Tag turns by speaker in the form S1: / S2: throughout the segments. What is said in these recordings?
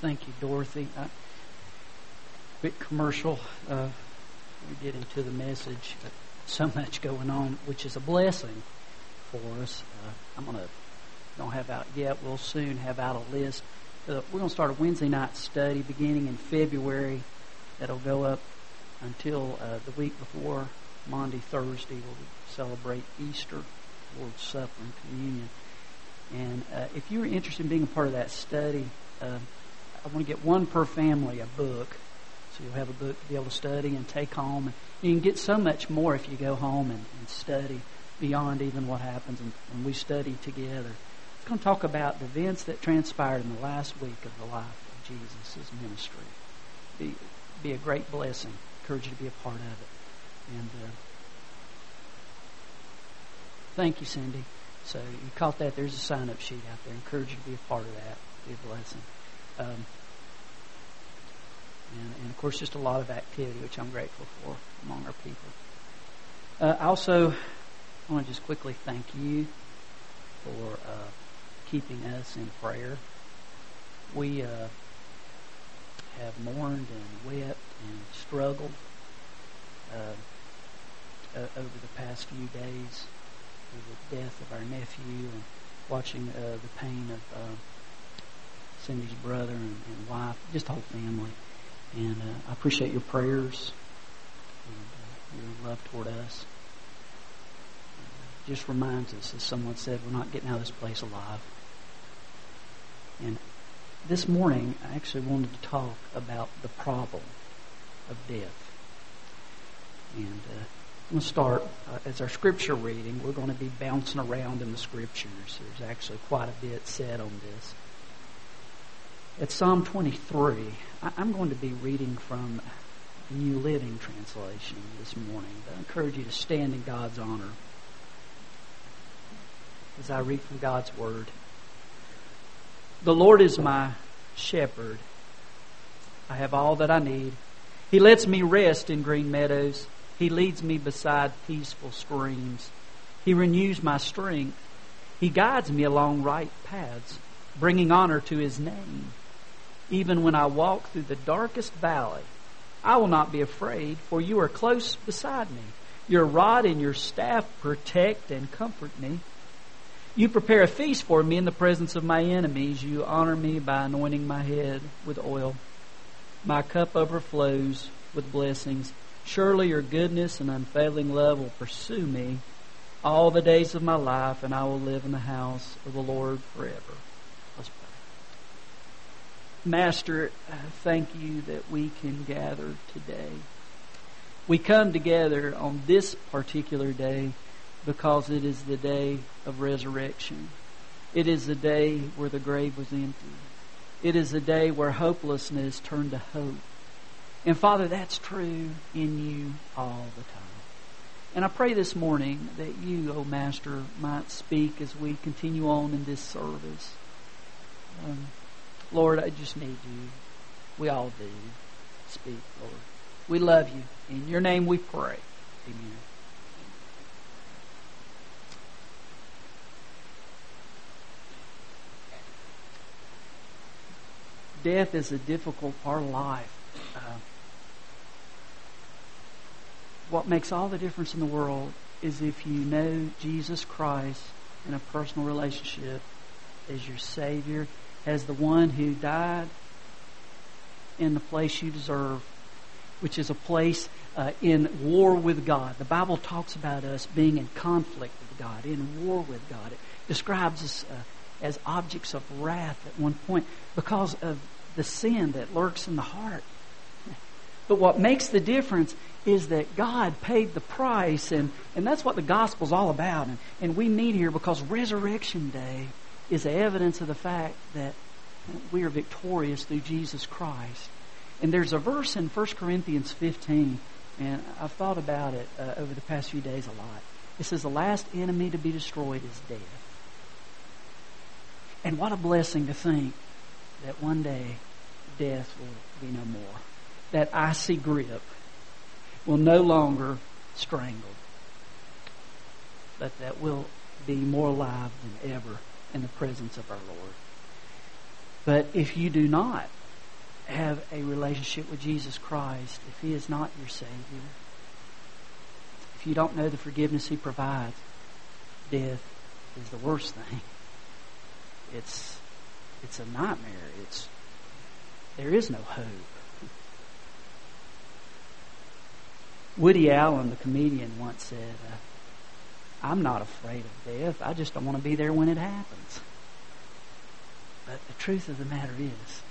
S1: thank you, Dorothy. Uh, quick commercial. Uh, we get into the message. So much going on, which is a blessing for us. Uh, I'm gonna don't have out yet. We'll soon have out a list. Uh, we're gonna start a Wednesday night study beginning in February. That'll go up until uh, the week before Maundy, Thursday. We'll celebrate Easter, Lord's Supper, and Communion. And uh, if you're interested in being a part of that study, uh, I want to get one per family a book. So you'll have a book to be able to study and take home. And you can get so much more if you go home and, and study beyond even what happens and, and we study together. It's going to talk about the events that transpired in the last week of the life of Jesus' ministry. Be, be a great blessing. encourage you to be a part of it. And uh, thank you, Cindy. So you caught that. There's a sign up sheet out there. encourage you to be a part of that. Be a blessing. Um, and, and, of course, just a lot of activity, which I'm grateful for among our people. Uh, also, I want to just quickly thank you for uh, keeping us in prayer. We uh, have mourned and wept and struggled uh, over the past few days with the death of our nephew and watching uh, the pain of uh, Cindy's brother and, and, wife, just the whole family. And uh, I appreciate your prayers and uh, your love toward us. It just reminds us, as someone said, we're not getting out of this place alive. And this morning, I actually wanted to talk about the problem of death. And uh, I'm going to start uh, as our scripture reading. We're going to be bouncing around in the scriptures. There's actually quite a bit said on this. At Psalm 23, I'm going to be reading from the New Living Translation this morning. I encourage you to stand in God's honor as I read from God's Word. The Lord is my shepherd. I have all that I need. He lets me rest in green meadows. He leads me beside peaceful streams. He renews my strength. He guides me along right paths, bringing honor to His name. Even when I walk through the darkest valley, I will not be afraid, for you are close beside me. Your rod and your staff protect and comfort me. You prepare a feast for me in the presence of my enemies. You honor me by anointing my head with oil. My cup overflows with blessings. Surely your goodness and unfailing love will pursue me all the days of my life, and I will live in the house of the Lord forever. Let's pray. Master, thank you that we can gather today. We come together on this particular day because it is the day of resurrection. It is the day where the grave was empty. It is the day where hopelessness turned to hope. And Father, that's true in you all the time. And I pray this morning that you, O oh Master, might speak as we continue on in this service. Um, Lord, I just need you. We all do. Speak, Lord. We love you. In your name we pray. Amen. Death is a difficult part of life. Uh, what makes all the difference in the world is if you know Jesus Christ in a personal relationship as your Savior, as the one who died in the place you deserve, which is a place uh, in war with God. The Bible talks about us being in conflict with God, in war with God. It describes us uh, as objects of wrath at one point because of the sin that lurks in the heart. But what makes the difference is that God paid the price, and, and that's what the gospel's all about. And, and we meet here because Resurrection Day is evidence of the fact that we are victorious through Jesus Christ. And there's a verse in 1 Corinthians 15, and I've thought about it uh, over the past few days a lot. It says, The last enemy to be destroyed is death. And what a blessing to think that one day death will be no more that icy grip will no longer strangle, but that we'll be more alive than ever in the presence of our Lord. But if you do not have a relationship with Jesus Christ if He is not your Savior. If you don't know the forgiveness He provides, death is the worst thing. It's it's a nightmare. It's there is no hope. Woody Allen, the comedian, once said, uh, "I'm not afraid of death. I just don't want to be there when it happens." But the truth of the matter is,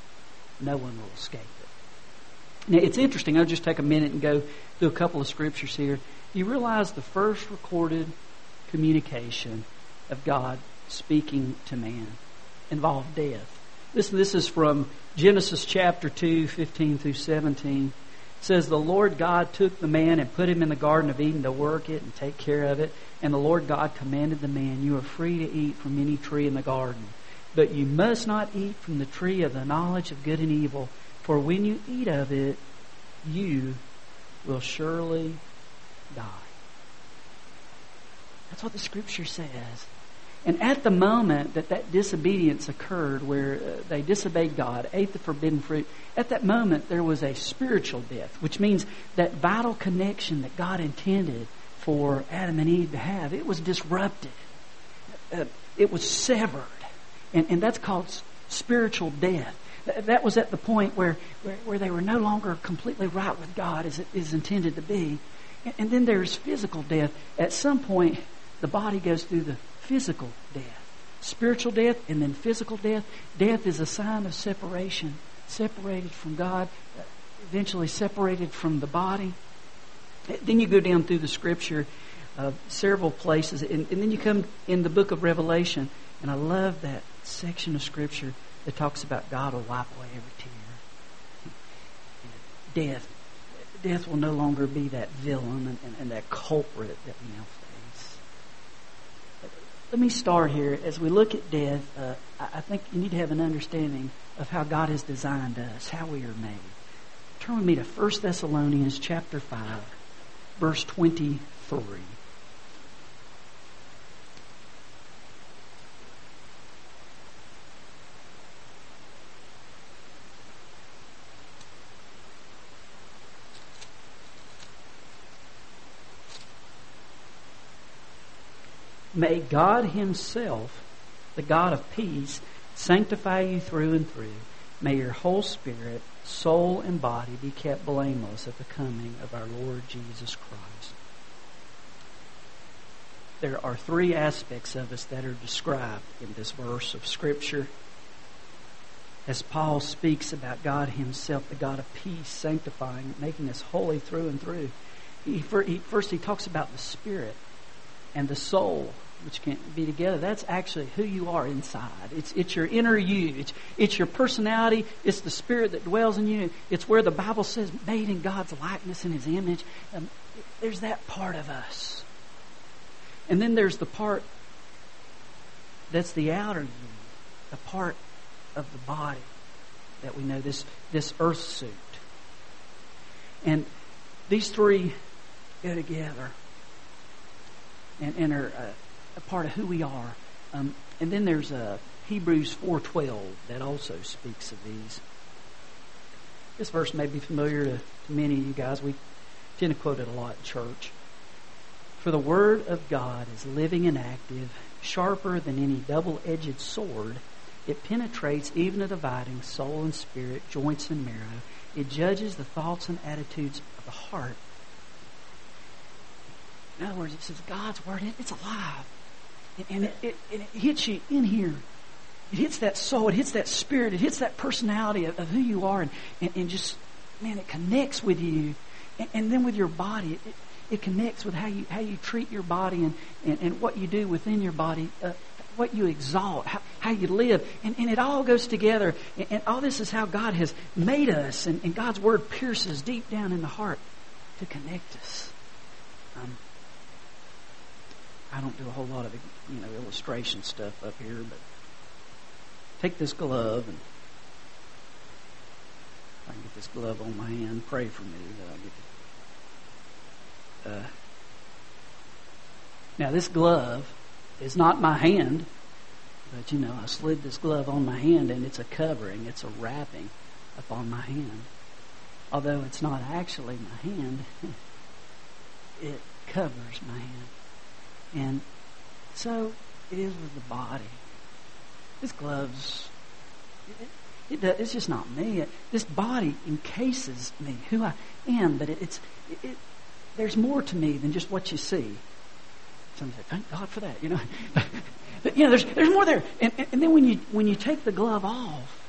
S1: no one will escape it. Now, it's interesting. I'll just take a minute and go through a couple of scriptures here. You realize the first recorded communication of God speaking to man involved death. Listen, this is from Genesis chapter 2, 15 through 17. Says, The Lord God took the man and put him in the Garden of Eden to work it and take care of it. And the Lord God commanded the man, You are free to eat from any tree in the garden. But you must not eat from the tree of the knowledge of good and evil, for when you eat of it, you will surely die. That's what the scripture says. And at the moment that that disobedience occurred, where uh, they disobeyed God, ate the forbidden fruit, at that moment there was a spiritual death, which means that vital connection that God intended for Adam and Eve to have, it was disrupted. Uh, it was severed. And, and that's called spiritual death. That was at the point where, where, where they were no longer completely right with God as it is intended to be. And, and then there's physical death. At some point, the body goes through the physical death. Spiritual death and then physical death. Death is a sign of separation, separated from God, eventually separated from the body. Then you go down through the scripture, uh, several places, and, and then you come in the book of Revelation, and I love that section of scripture that talks about God will wipe away every tear. Death. Death will no longer be that villain and, and, and that culprit that we now let me start here. As we look at death, uh, I think you need to have an understanding of how God has designed us, how we are made. Turn with me to 1 Thessalonians chapter 5, verse 23. May God Himself, the God of peace, sanctify you through and through. May your whole spirit, soul, and body be kept blameless at the coming of our Lord Jesus Christ. There are three aspects of us that are described in this verse of Scripture. As Paul speaks about God Himself, the God of peace, sanctifying, making us holy through and through. He, first, he talks about the spirit and the soul which can't be together. That's actually who you are inside. It's, it's your inner you. It's, it's your personality. It's the spirit that dwells in you. It's where the Bible says made in God's likeness and His image. Um, there's that part of us. And then there's the part that's the outer you, the part of the body that we know, this, this earth suit. And these three go together and, are uh, a part of who we are. Um, and then there's uh, Hebrews 4.12 that also speaks of these. This verse may be familiar to, to many of you guys. We tend to quote it a lot in church. For the word of God is living and active, sharper than any double-edged sword. It penetrates even to dividing soul and spirit, joints and marrow. It judges the thoughts and attitudes of the heart. In other words, it says God's word, it's alive and it, it, it, hits you in here. It hits that soul. It hits that spirit. It hits that personality of, of who you are, and, and, and, just man, it connects with you, and, and then with your body. It, it, connects with how you how you treat your body and, and, and what you do within your body. Uh, what you exalt, how, how you live, and, and it all goes together. And, and all this is how God has made us, and, and God's Word pierces deep down in the heart to connect us. I don't do a whole lot of you know illustration stuff up here, but take this glove and I can get this glove on my hand. Pray for me that I get. Uh, now this glove is not my hand, but you know I slid this glove on my hand and it's a covering, it's a wrapping upon my hand. Although it's not actually my hand, it covers my hand. And so it is with the body. This gloves, it, it, it's just not me. It, this body encases me, who I am, but it, it's it, there's more to me than just what you see. Some say, "Thank God for that," you know. but, you know, there's there's more there. And, and then when you when you take the glove off,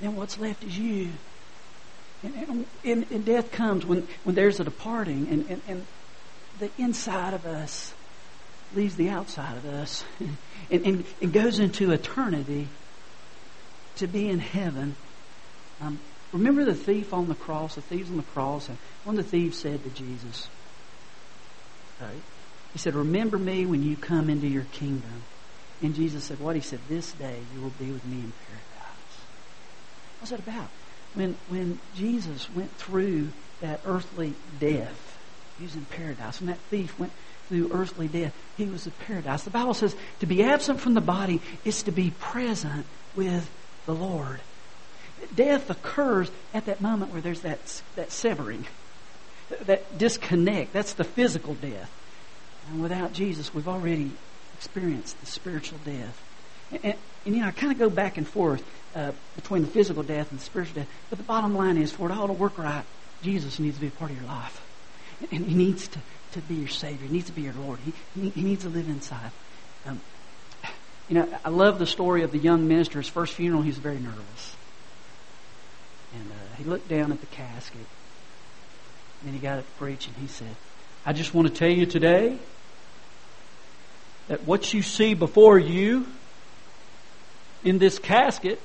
S1: then what's left is you. And, and, and death comes when, when there's a departing, and, and, and the inside of us leaves the outside of us and, and, and goes into eternity to be in heaven. Um, remember the thief on the cross, the thieves on the cross? And one of the thieves said to Jesus, uh, he said, Remember me when you come into your kingdom. And Jesus said, What? He said, This day you will be with me in paradise. What's that about? When, when Jesus went through that earthly death, he was in paradise. When that thief went through earthly death, he was in paradise. The Bible says to be absent from the body is to be present with the Lord. Death occurs at that moment where there's that, that severing, that disconnect. That's the physical death. And without Jesus, we've already experienced the spiritual death. And, and, and you know, I kind of go back and forth uh, between the physical death and the spiritual death. But the bottom line is, for it all to work right, Jesus needs to be a part of your life. And he needs to, to be your Savior. He needs to be your Lord. He, he, needs to live inside. Um, you know, I love the story of the young minister. His first funeral, he was very nervous. And uh, he looked down at the casket. And then he got up to preach and he said, I just want to tell you today that what you see before you in this casket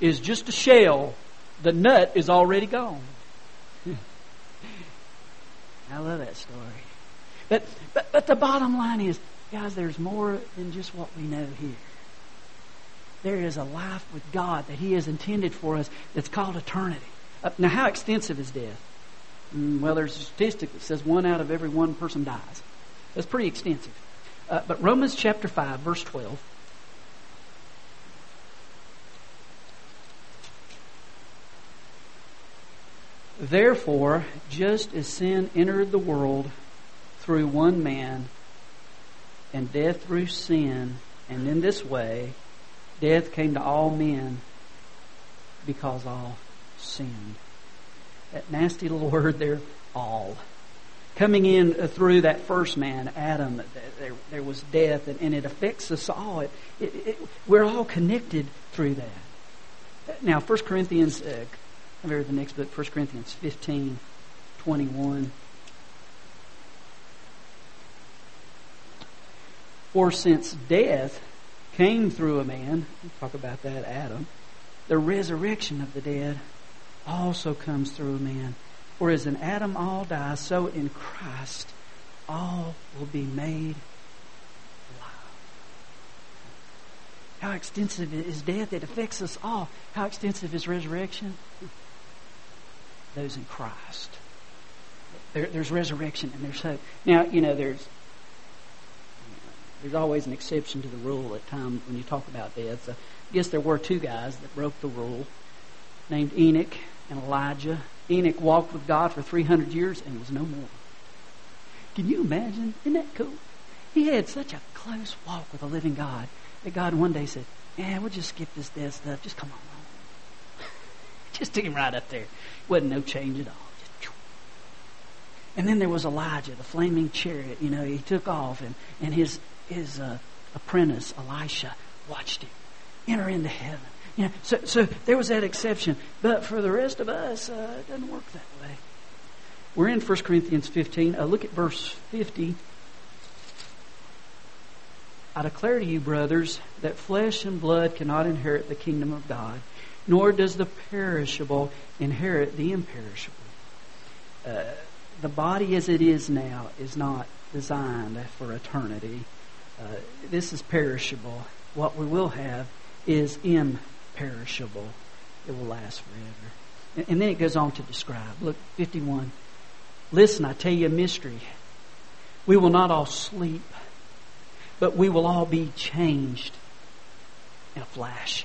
S1: is just a shell. The nut is already gone. I love that story. But, but, but the bottom line is, guys, there's more than just what we know here. There is a life with God that He has intended for us that's called eternity. Uh, now, how extensive is death? Mm, well, there's a statistic that says one out of every one person dies. That's pretty extensive. Uh, but Romans chapter 5, verse 12. Therefore, just as sin entered the world through one man, and death through sin, and in this way, death came to all men because all sinned. That nasty little word there, all. Coming in through that first man, Adam, there, there was death, and, and, it affects us all. It, it, it, we're all connected through that. Now, 1 Corinthians uh, uh, over the next book, 1 Corinthians 15, 21. For since death came through a man, we'll talk about that, Adam, the resurrection of the dead also comes through a man. For as in Adam all die, so in Christ all will be made alive. How extensive is death? It affects us all. How extensive is resurrection? Those in Christ. There, there's resurrection and there's hope. Now, you know, there's there's always an exception to the rule at times when you talk about death. So I guess there were two guys that broke the rule, named Enoch and Elijah. Enoch walked with God for 300 years and was no more. Can you imagine? Isn't that cool? He had such a close walk with a living God that God one day said, "Yeah, we'll just skip this death stuff. Just come on." Just took him right up there. Wasn't no change at all. and then there was Elijah, the flaming chariot. You know, he took off, and, and his his uh, apprentice Elisha watched him enter into heaven. You know, so so there was that exception, but for the rest of us, uh, it doesn't work that way. We're in 1 Corinthians 15. Uh, look at verse 50. I declare to you, brothers, that flesh and blood cannot inherit the kingdom of God nor does the perishable inherit the imperishable. Uh, the body as it is now is not designed for eternity. Uh, this is perishable. What we will have is imperishable. It will last forever. And, and then it goes on to describe. Look, 51. Listen, I tell you a mystery. We will not all sleep, but we will all be changed in a flash,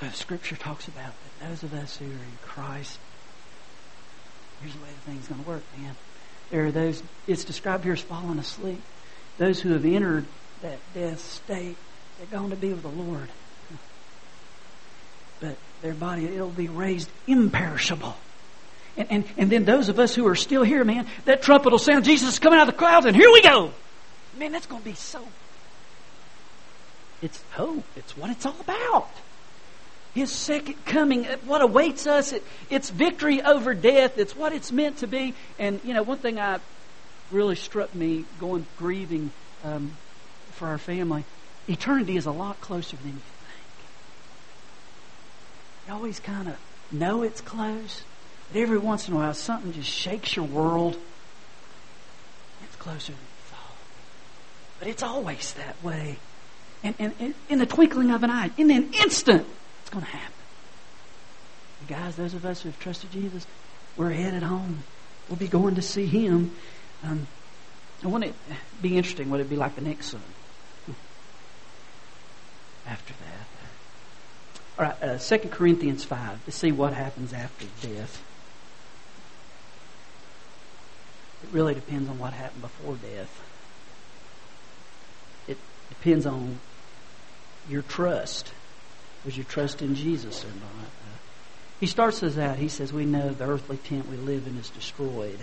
S1: So the scripture talks about that those of us who are in Christ, here's the way the thing's going to work, man. There are those, it's described here as falling asleep. Those who have entered that death state, they're going to be with the Lord. But their body, it'll be raised imperishable. And, and, and then those of us who are still here, man, that trumpet will sound, Jesus is coming out of the clouds, and here we go. Man, that's going to be so. It's hope. It's what it's all about. His second coming, what awaits us, it, it's victory over death. It's what it's meant to be. And, you know, one thing I really struck me going grieving um, for our family eternity is a lot closer than you think. You always kind of know it's close, but every once in a while, something just shakes your world. It's closer than you thought. But it's always that way. And, and, and in the twinkling of an eye, in an instant, it's going to happen. And guys, those of us who have trusted Jesus, we're headed home. We'll be going to see Him. Um, I want it be interesting what it'd be like the next son. After that. All right, uh, 2 Corinthians 5, to see what happens after death. It really depends on what happened before death. It depends on your trust. Was your trust in Jesus or not? He starts us out. He says, We know the earthly tent we live in is destroyed.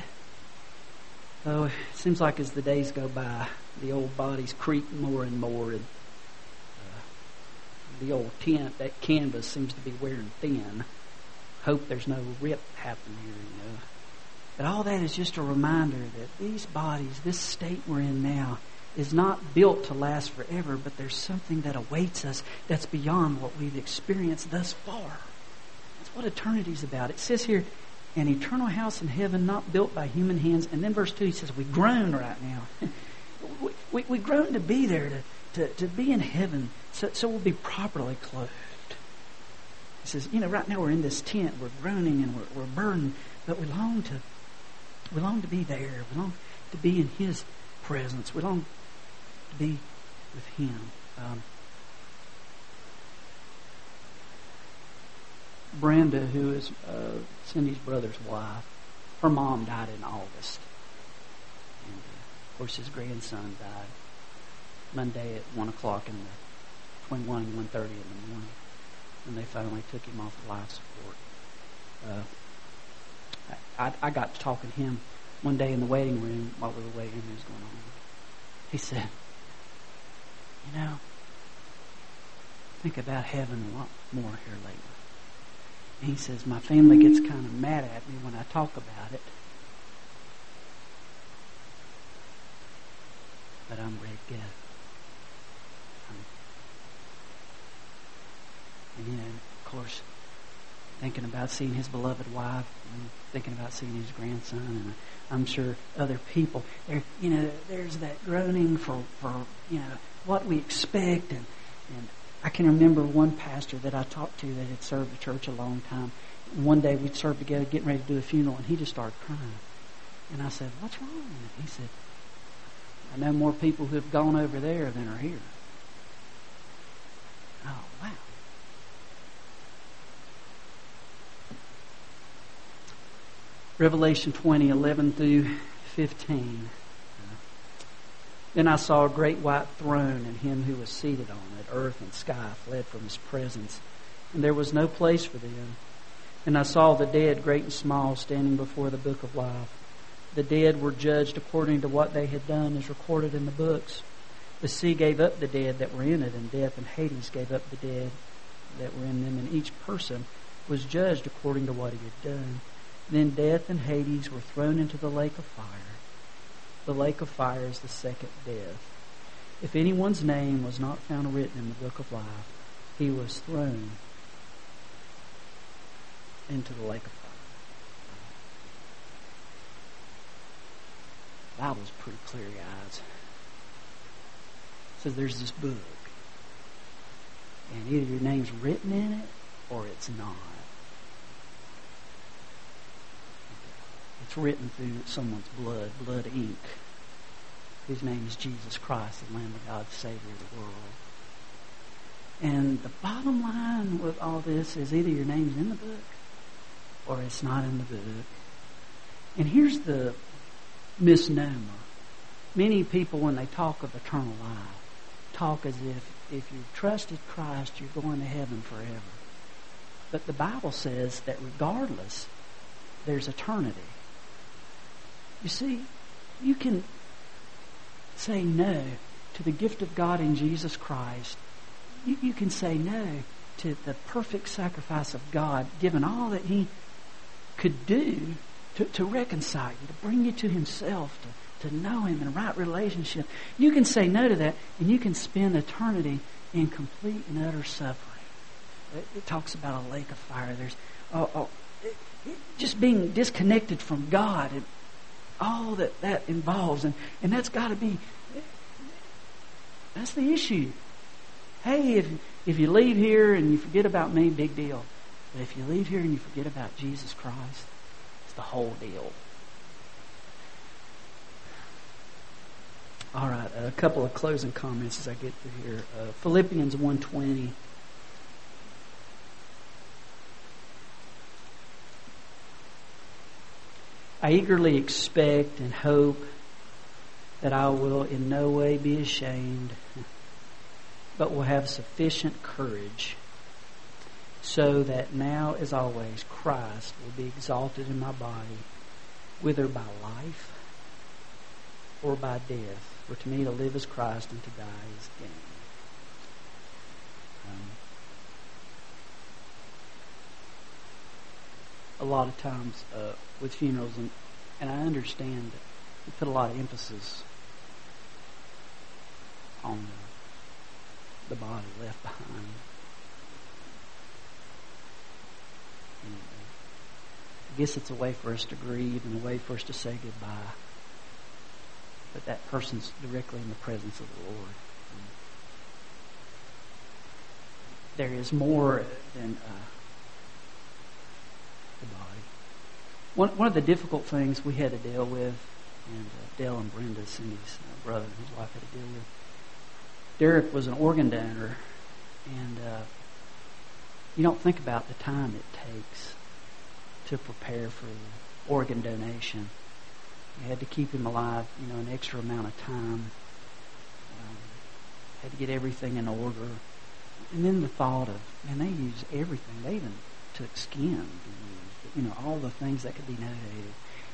S1: Oh, it seems like as the days go by, the old bodies creak more and more, and uh, the old tent, that canvas, seems to be wearing thin. Hope there's no rip happening here, you know. But all that is just a reminder that these bodies, this state we're in now, is not built to last forever, but there's something that awaits us that's beyond what we've experienced thus far. That's what eternity's about. It says here, an eternal house in heaven not built by human hands. And then verse 2, he says, we groan right now. we, we, we, groan to be there, to, to, to be in heaven, so, so we'll be properly clothed. He says, you know, right now we're in this tent, we're groaning and we're, we're burdened, but we long to we long to be there. We long to be in His presence. We long be with Him. Um, Brenda, who is uh, Cindy's brother's wife, her mom died in August. And, uh, of course, his grandson died Monday at 1 o'clock in the, between 1 and 1.30 in the morning when they finally took him off of life support. Uh, I, I got to talking to him one day in the waiting room while we were waiting. What was going on? He said, "You know, think about heaven a lot more here lately." And he says, "My family gets kind of mad at me when I talk about it." But I'm ready to go. And you know, of course, thinking about seeing his beloved wife, and thinking about seeing his grandson, and uh, I'm sure other people. There, you know, there's that groaning for, for you know what we expect, and and I can remember one pastor that I talked to that had served the church a long time. One day we'd served together, getting ready to do a funeral, and he just started crying. And I said, "What's wrong?" And he said, "I know more people who have gone over there than are here." Oh wow! Revelation 20, 11 through 15. Then I saw a great white throne and him who was seated on it. Earth and sky fled from his presence, and there was no place for them. And I saw the dead, great and small, standing before the book of life. The dead were judged according to what they had done, as recorded in the books. The sea gave up the dead that were in it, and death and Hades gave up the dead that were in them, and each person was judged according to what he had done. Then death and Hades were thrown into the lake of fire. The lake of fire is the second death. If anyone's name was not found written in the book of life, he was thrown into the lake of fire. The Bible's pretty clear, guys. It says there's this book, and either your name's written in it or it's not. It's written through someone's blood, blood ink. His name is Jesus Christ, the Lamb of God, Savior of the world. And the bottom line with all this is either your name's in the book or it's not in the book. And here's the misnomer. Many people, when they talk of eternal life, talk as if if you trusted Christ, you're going to heaven forever. But the Bible says that regardless, there's eternity. You see, you can say no to the gift of God in Jesus Christ. You, you can say no to the perfect sacrifice of God, given all that He could do to, to reconcile you, to bring you to Himself, to, to know Him in right relationship. You can say no to that, and you can spend eternity in complete and utter suffering. It, it talks about a lake of fire. There's oh, oh, it, it, just being disconnected from God all that that involves, and and that's got to be. That's the issue. Hey, if if you leave here and you forget about me, big deal. But if you leave here and you forget about Jesus Christ, it's the whole deal. All right, a couple of closing comments as I get through here. Uh, Philippians 120. I eagerly expect and hope that I will in no way be ashamed, but will have sufficient courage so that now as always Christ will be exalted in my body, whether by life or by death. For to me to live is Christ and to die is gain. Um, a lot of times uh, with funerals, and, and I understand that we put a lot of emphasis on the body left behind. I guess it's a way for us to grieve and a way for us to say goodbye. But that person's directly in the presence of the Lord. There is more than uh, the body. One, one of the difficult things we had to deal with, and uh, Dale and Brenda, Cindy's uh, brother and his wife had to deal with, Derek was an organ donor, and uh, you don't think about the time it takes to prepare for organ donation. We had to keep him alive, you know, an extra amount of time. Um, had to get everything in order. And then the thought of, man, they use everything. They even took skin to use, you know, all the things that could be donated.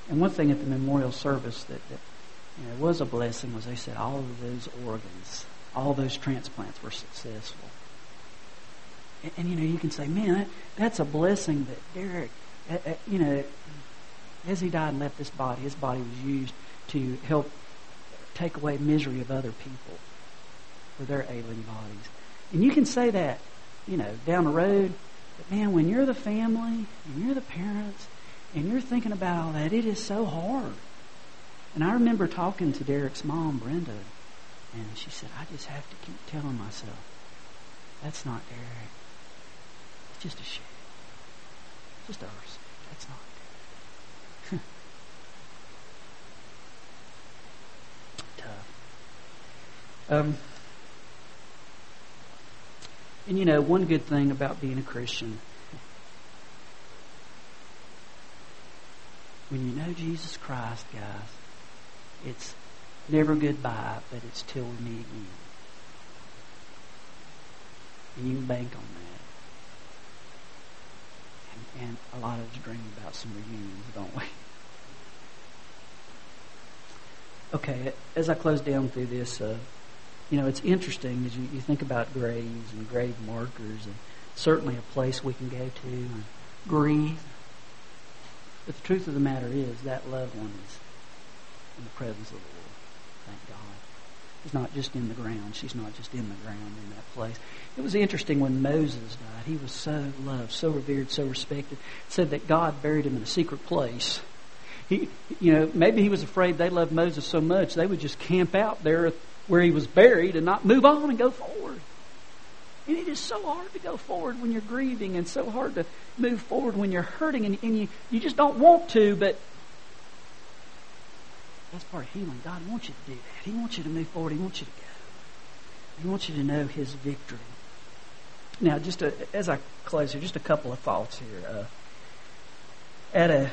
S1: And one thing at the memorial service that, that you know, was a blessing was they said all of those organs, all those transplants were successful. And, and you know, you can say, man, that, that's a blessing that Derek uh, uh, you know, as he died and left this body, his body was used to help take away misery of other people for their ailing bodies. And you can say that, you know, down the road, but man, when you're the family and you're the parents and you're thinking about all that, it is so hard. And I remember talking to Derek's mom, Brenda, and she said, I just have to keep telling myself, that's not Derek. It's just a shame. Just ours. That's not. Tough. Um, and you know, one good thing about being a Christian, when you know Jesus Christ, guys, it's never goodbye, but it's till we meet again. And you can bank on that. And a lot of us dream about some reunions, don't we? Okay, as I close down through this, uh, you know, it's interesting as you, you think about graves and grave markers, and certainly a place we can go to and grieve. But the truth of the matter is that loved one is in the presence of the Lord. Thank God. is not just in the ground. She's not just in the ground in that place. It was interesting when Moses died. He was so loved, so revered, so respected. It said that God buried him in a secret place. He, you know, maybe he was afraid they loved Moses so much they would just camp out there where he was buried and not move on and go forward. And it is so hard to go forward when you're grieving and so hard to move forward when you're hurting and, and you, you just don't want to, but that's part of healing. God wants you to do that. He wants you to move forward. He wants you to go. He wants you to know His victory. Now, just as I close here, just a couple of thoughts here. Uh, at a,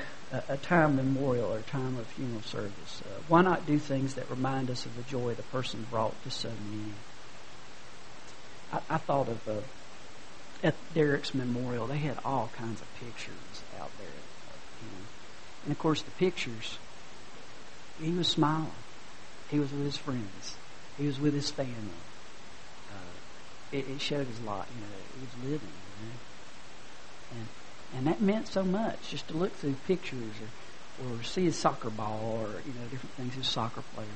S1: a, time memorial or a time of funeral service, uh, why not do things that remind us of the joy the person brought to so many? I, I thought of uh, at Derek's memorial, they had all kinds of pictures out there. You know. And of course, the pictures he was smiling. He was with his friends. He was with his family. Uh, it, it, showed his life. You know, he was living. You know? And and that meant so much just to look through pictures or or see his soccer ball or you know different things. A soccer player.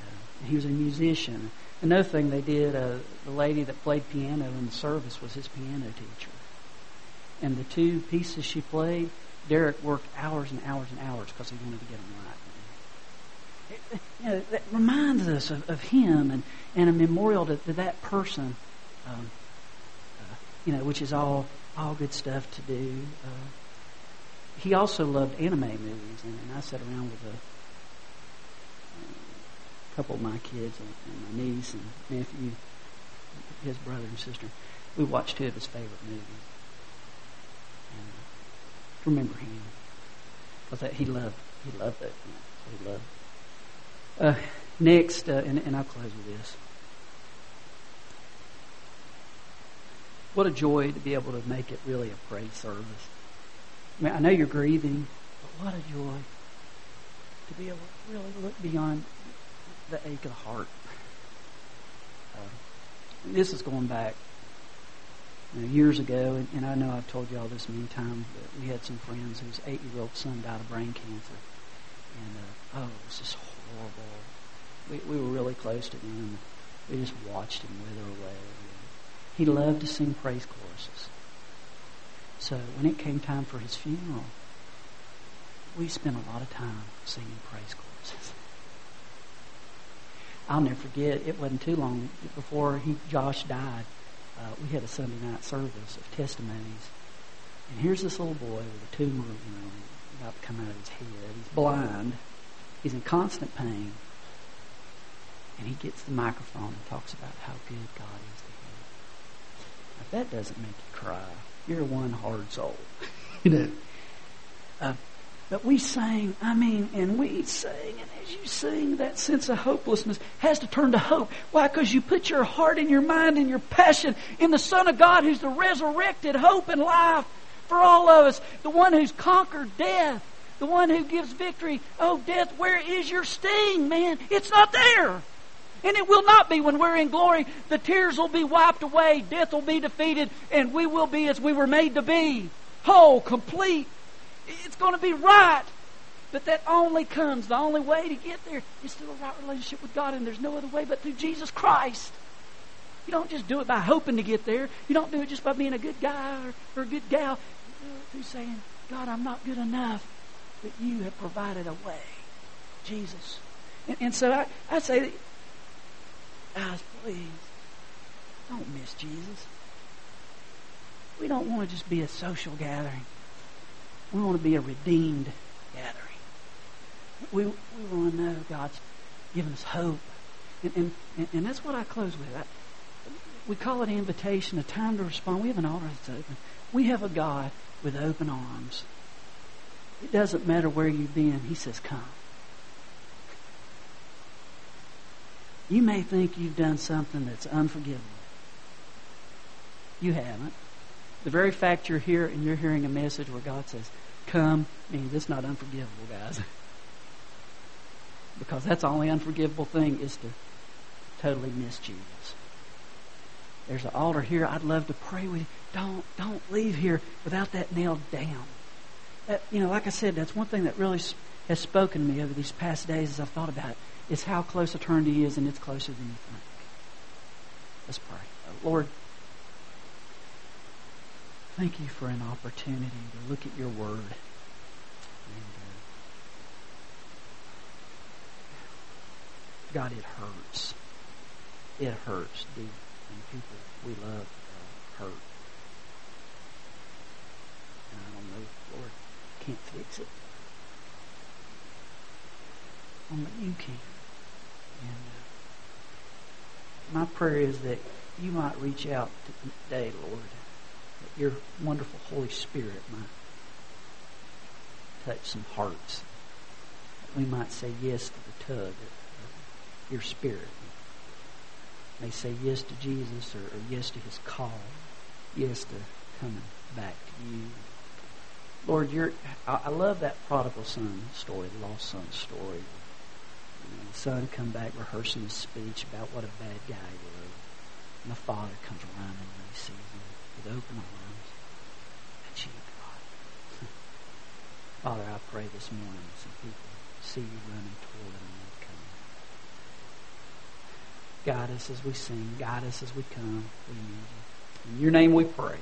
S1: Uh, he was a musician. Another thing they did, uh, the lady that played piano in the service was his piano teacher. And the two pieces she played, Derek worked hours and hours and hours because he wanted to get them right you know, that reminds us of, of him and, and a memorial to, to that person, um, you know, which is all all good stuff to do. Uh, he also loved anime movies, and, and I sat around with a, couple of my kids and, my niece and nephew, his brother and sister. We watched two of his favorite movies. And, remember him because he loved he loved that. You know, he loved. Uh, next, uh, and, and I'll close with this. What a joy to be able to make it really a praise service. I mean, I know you're grieving, but what a joy to be able to really look beyond the ache of the heart. Uh, this is going back you know, years ago, and, and, I know I've told you all this many times, but we had some friends whose eight-year-old son died of brain cancer. And, uh, oh, it was just horrible. We, we were really close to him. We just watched him wither away. He loved to sing praise choruses. So when it came time for his funeral, we spent a lot of time singing praise choruses. I'll never forget, it wasn't too long before he, Josh died. Uh, we had a Sunday night service of testimonies. And here's this little boy with a tumor, you know, about to come out of his head. He's blind. He's in constant pain. And he gets the microphone and talks about how good God is that doesn't make you cry, you're one hard soul. you know. Uh, but we sang, I mean, and we sang, and as you sing, that sense of hopelessness has to turn to hope. Why? Because you put your heart and your mind and your passion in the Son of God who's the resurrected hope and life for all of us, the one who's conquered death the one who gives victory. Oh, death, where is your sting, man? It's not there. And it will not be when we're in glory. The tears will be wiped away, death will be defeated, and we will be as we were made to be whole, complete. It's going to be right. But that only comes, the only way to get there is through a right relationship with God, and there's no other way but through Jesus Christ. You don't just do it by hoping to get there. You don't do it just by being a good guy or, or a good gal. You do it through saying, God, I'm not good enough but you have provided a way. Jesus. And, and so I, I say, guys, please, don't miss Jesus. We don't want to just be a social gathering. We want to be a redeemed gathering. We, we want to know God's given us hope. And, and, and that's what I close with. I, we call it an invitation, a time to respond. We have an altar that's open. We have a God with open arms. It doesn't matter where you've been. He says, Come. You may think you've done something that's unforgivable. You haven't. The very fact you're here and you're hearing a message where God says, Come, means it's not unforgivable, guys. because that's the only unforgivable thing is to totally miss Jesus. There's an altar here. I'd love to pray with you. Don't don't leave here without that nailed down. that, you know, like I said, that's one thing that really has spoken to me over these past days as I've thought about it, is how close eternity is, and it's closer than you think. Let's pray. Lord, thank you for an opportunity to look at your word. And, uh, God, it hurts. It hurts when people we love uh, hurt. And I don't know, Lord, can't fix it. Only you can. And uh, my prayer is that you might reach out today, Lord. That your wonderful Holy Spirit might touch some hearts. That we might say yes to the tug of your Spirit. May say yes to Jesus or, or yes to his call. Yes to coming back to you. Lord, you're, I, I love that prodigal son story, the lost son story the son come back rehearsing his speech about what a bad guy he was. And the father comes running when he sees him with open arms. That's you, God. Father, I pray this morning some people see you running toward them and come. Guide us as we sing. Guide us as we come. We need you. In your name we pray.